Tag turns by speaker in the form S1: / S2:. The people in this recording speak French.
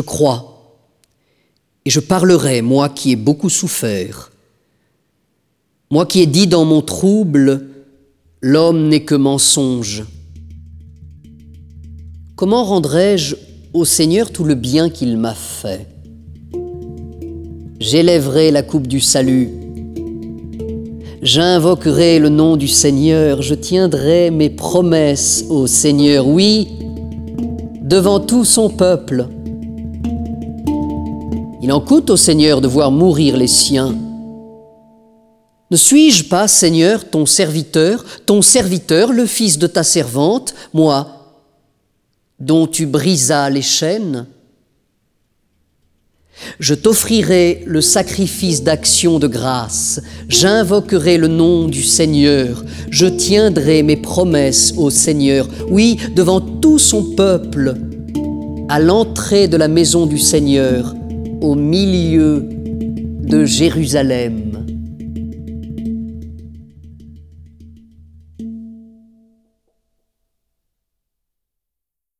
S1: je crois, et je parlerai, moi qui ai beaucoup souffert, moi qui ai dit dans mon trouble, l'homme n'est que mensonge. Comment rendrai-je au Seigneur tout le bien qu'il m'a fait? J'élèverai la coupe du salut. J'invoquerai le nom du Seigneur, je tiendrai mes promesses au Seigneur, oui, devant tout son peuple. Il en coûte au Seigneur de voir mourir les siens. Ne suis-je pas, Seigneur, ton serviteur, ton serviteur, le fils de ta servante, moi, dont tu brisas les chaînes? Je t'offrirai le sacrifice d'action de grâce, j'invoquerai le nom du Seigneur, je tiendrai mes promesses au Seigneur, oui, devant tout son peuple, à l'entrée de la maison du Seigneur, au milieu de Jérusalem.